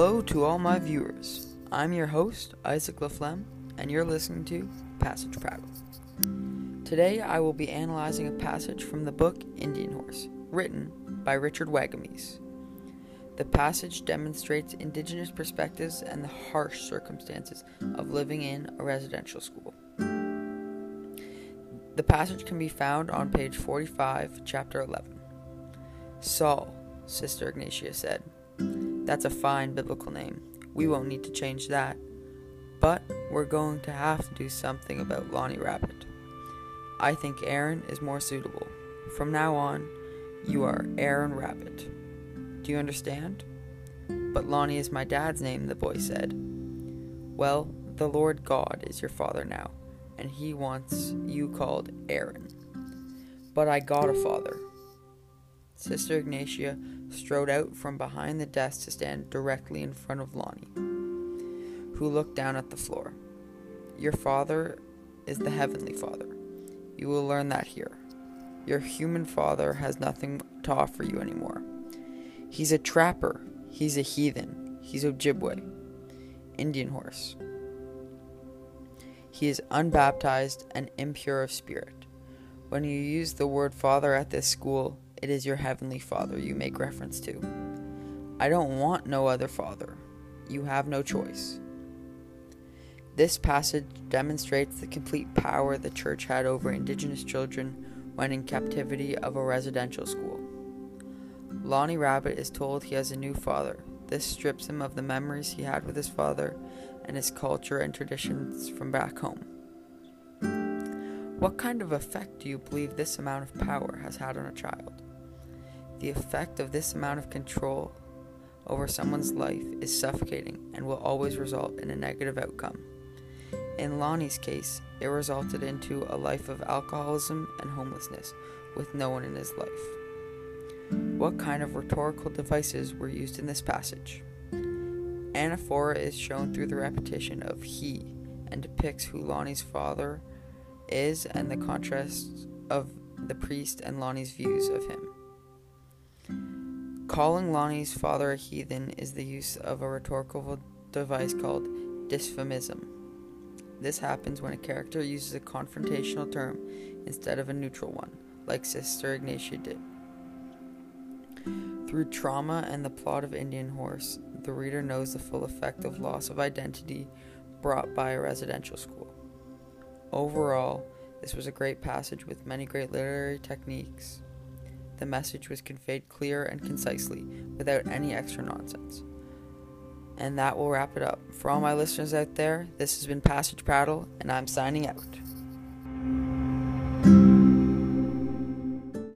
Hello to all my viewers. I'm your host, Isaac LaFlemme, and you're listening to Passage Prattle. Today I will be analyzing a passage from the book Indian Horse, written by Richard Wagamese. The passage demonstrates indigenous perspectives and the harsh circumstances of living in a residential school. The passage can be found on page 45, chapter 11. Saul, Sister Ignatia said. That's a fine biblical name. We won't need to change that. But we're going to have to do something about Lonnie Rabbit. I think Aaron is more suitable. From now on, you are Aaron Rabbit. Do you understand? But Lonnie is my dad's name, the boy said. Well, the Lord God is your father now, and he wants you called Aaron. But I got a father. Sister Ignatia strode out from behind the desk to stand directly in front of Lonnie, who looked down at the floor. Your father is the Heavenly Father. You will learn that here. Your human father has nothing to offer you anymore. He's a trapper. He's a heathen. He's Ojibwe. Indian horse. He is unbaptized and impure of spirit. When you use the word father at this school, it is your heavenly Father you make reference to. I don't want no other Father. You have no choice. This passage demonstrates the complete power the church had over indigenous children when in captivity of a residential school. Lonnie Rabbit is told he has a new father. This strips him of the memories he had with his father and his culture and traditions from back home. What kind of effect do you believe this amount of power has had on a child? The effect of this amount of control over someone's life is suffocating and will always result in a negative outcome. In Lonnie's case, it resulted into a life of alcoholism and homelessness with no one in his life. What kind of rhetorical devices were used in this passage? Anaphora is shown through the repetition of he and depicts who Lonnie's father is and the contrast of the priest and Lonnie's views of him. Calling Lonnie's father a heathen is the use of a rhetorical device called dysphemism. This happens when a character uses a confrontational term instead of a neutral one, like Sister Ignatia did. Through trauma and the plot of Indian Horse, the reader knows the full effect of loss of identity brought by a residential school. Overall, this was a great passage with many great literary techniques the message was conveyed clear and concisely, without any extra nonsense. And that will wrap it up. For all my listeners out there, this has been Passage Prattle, and I'm signing out.